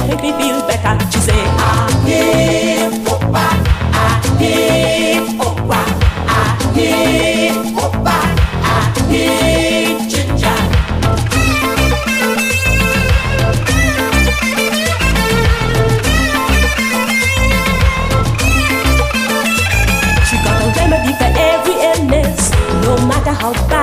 they make me feel better. She say, Ade. She got a remedy for every illness, no matter how bad.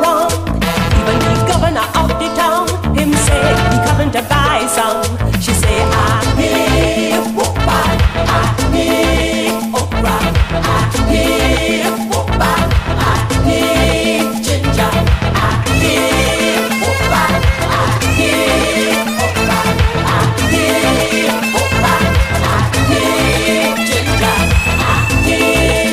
wrong. Even the governor of the town, him said he coming to buy some.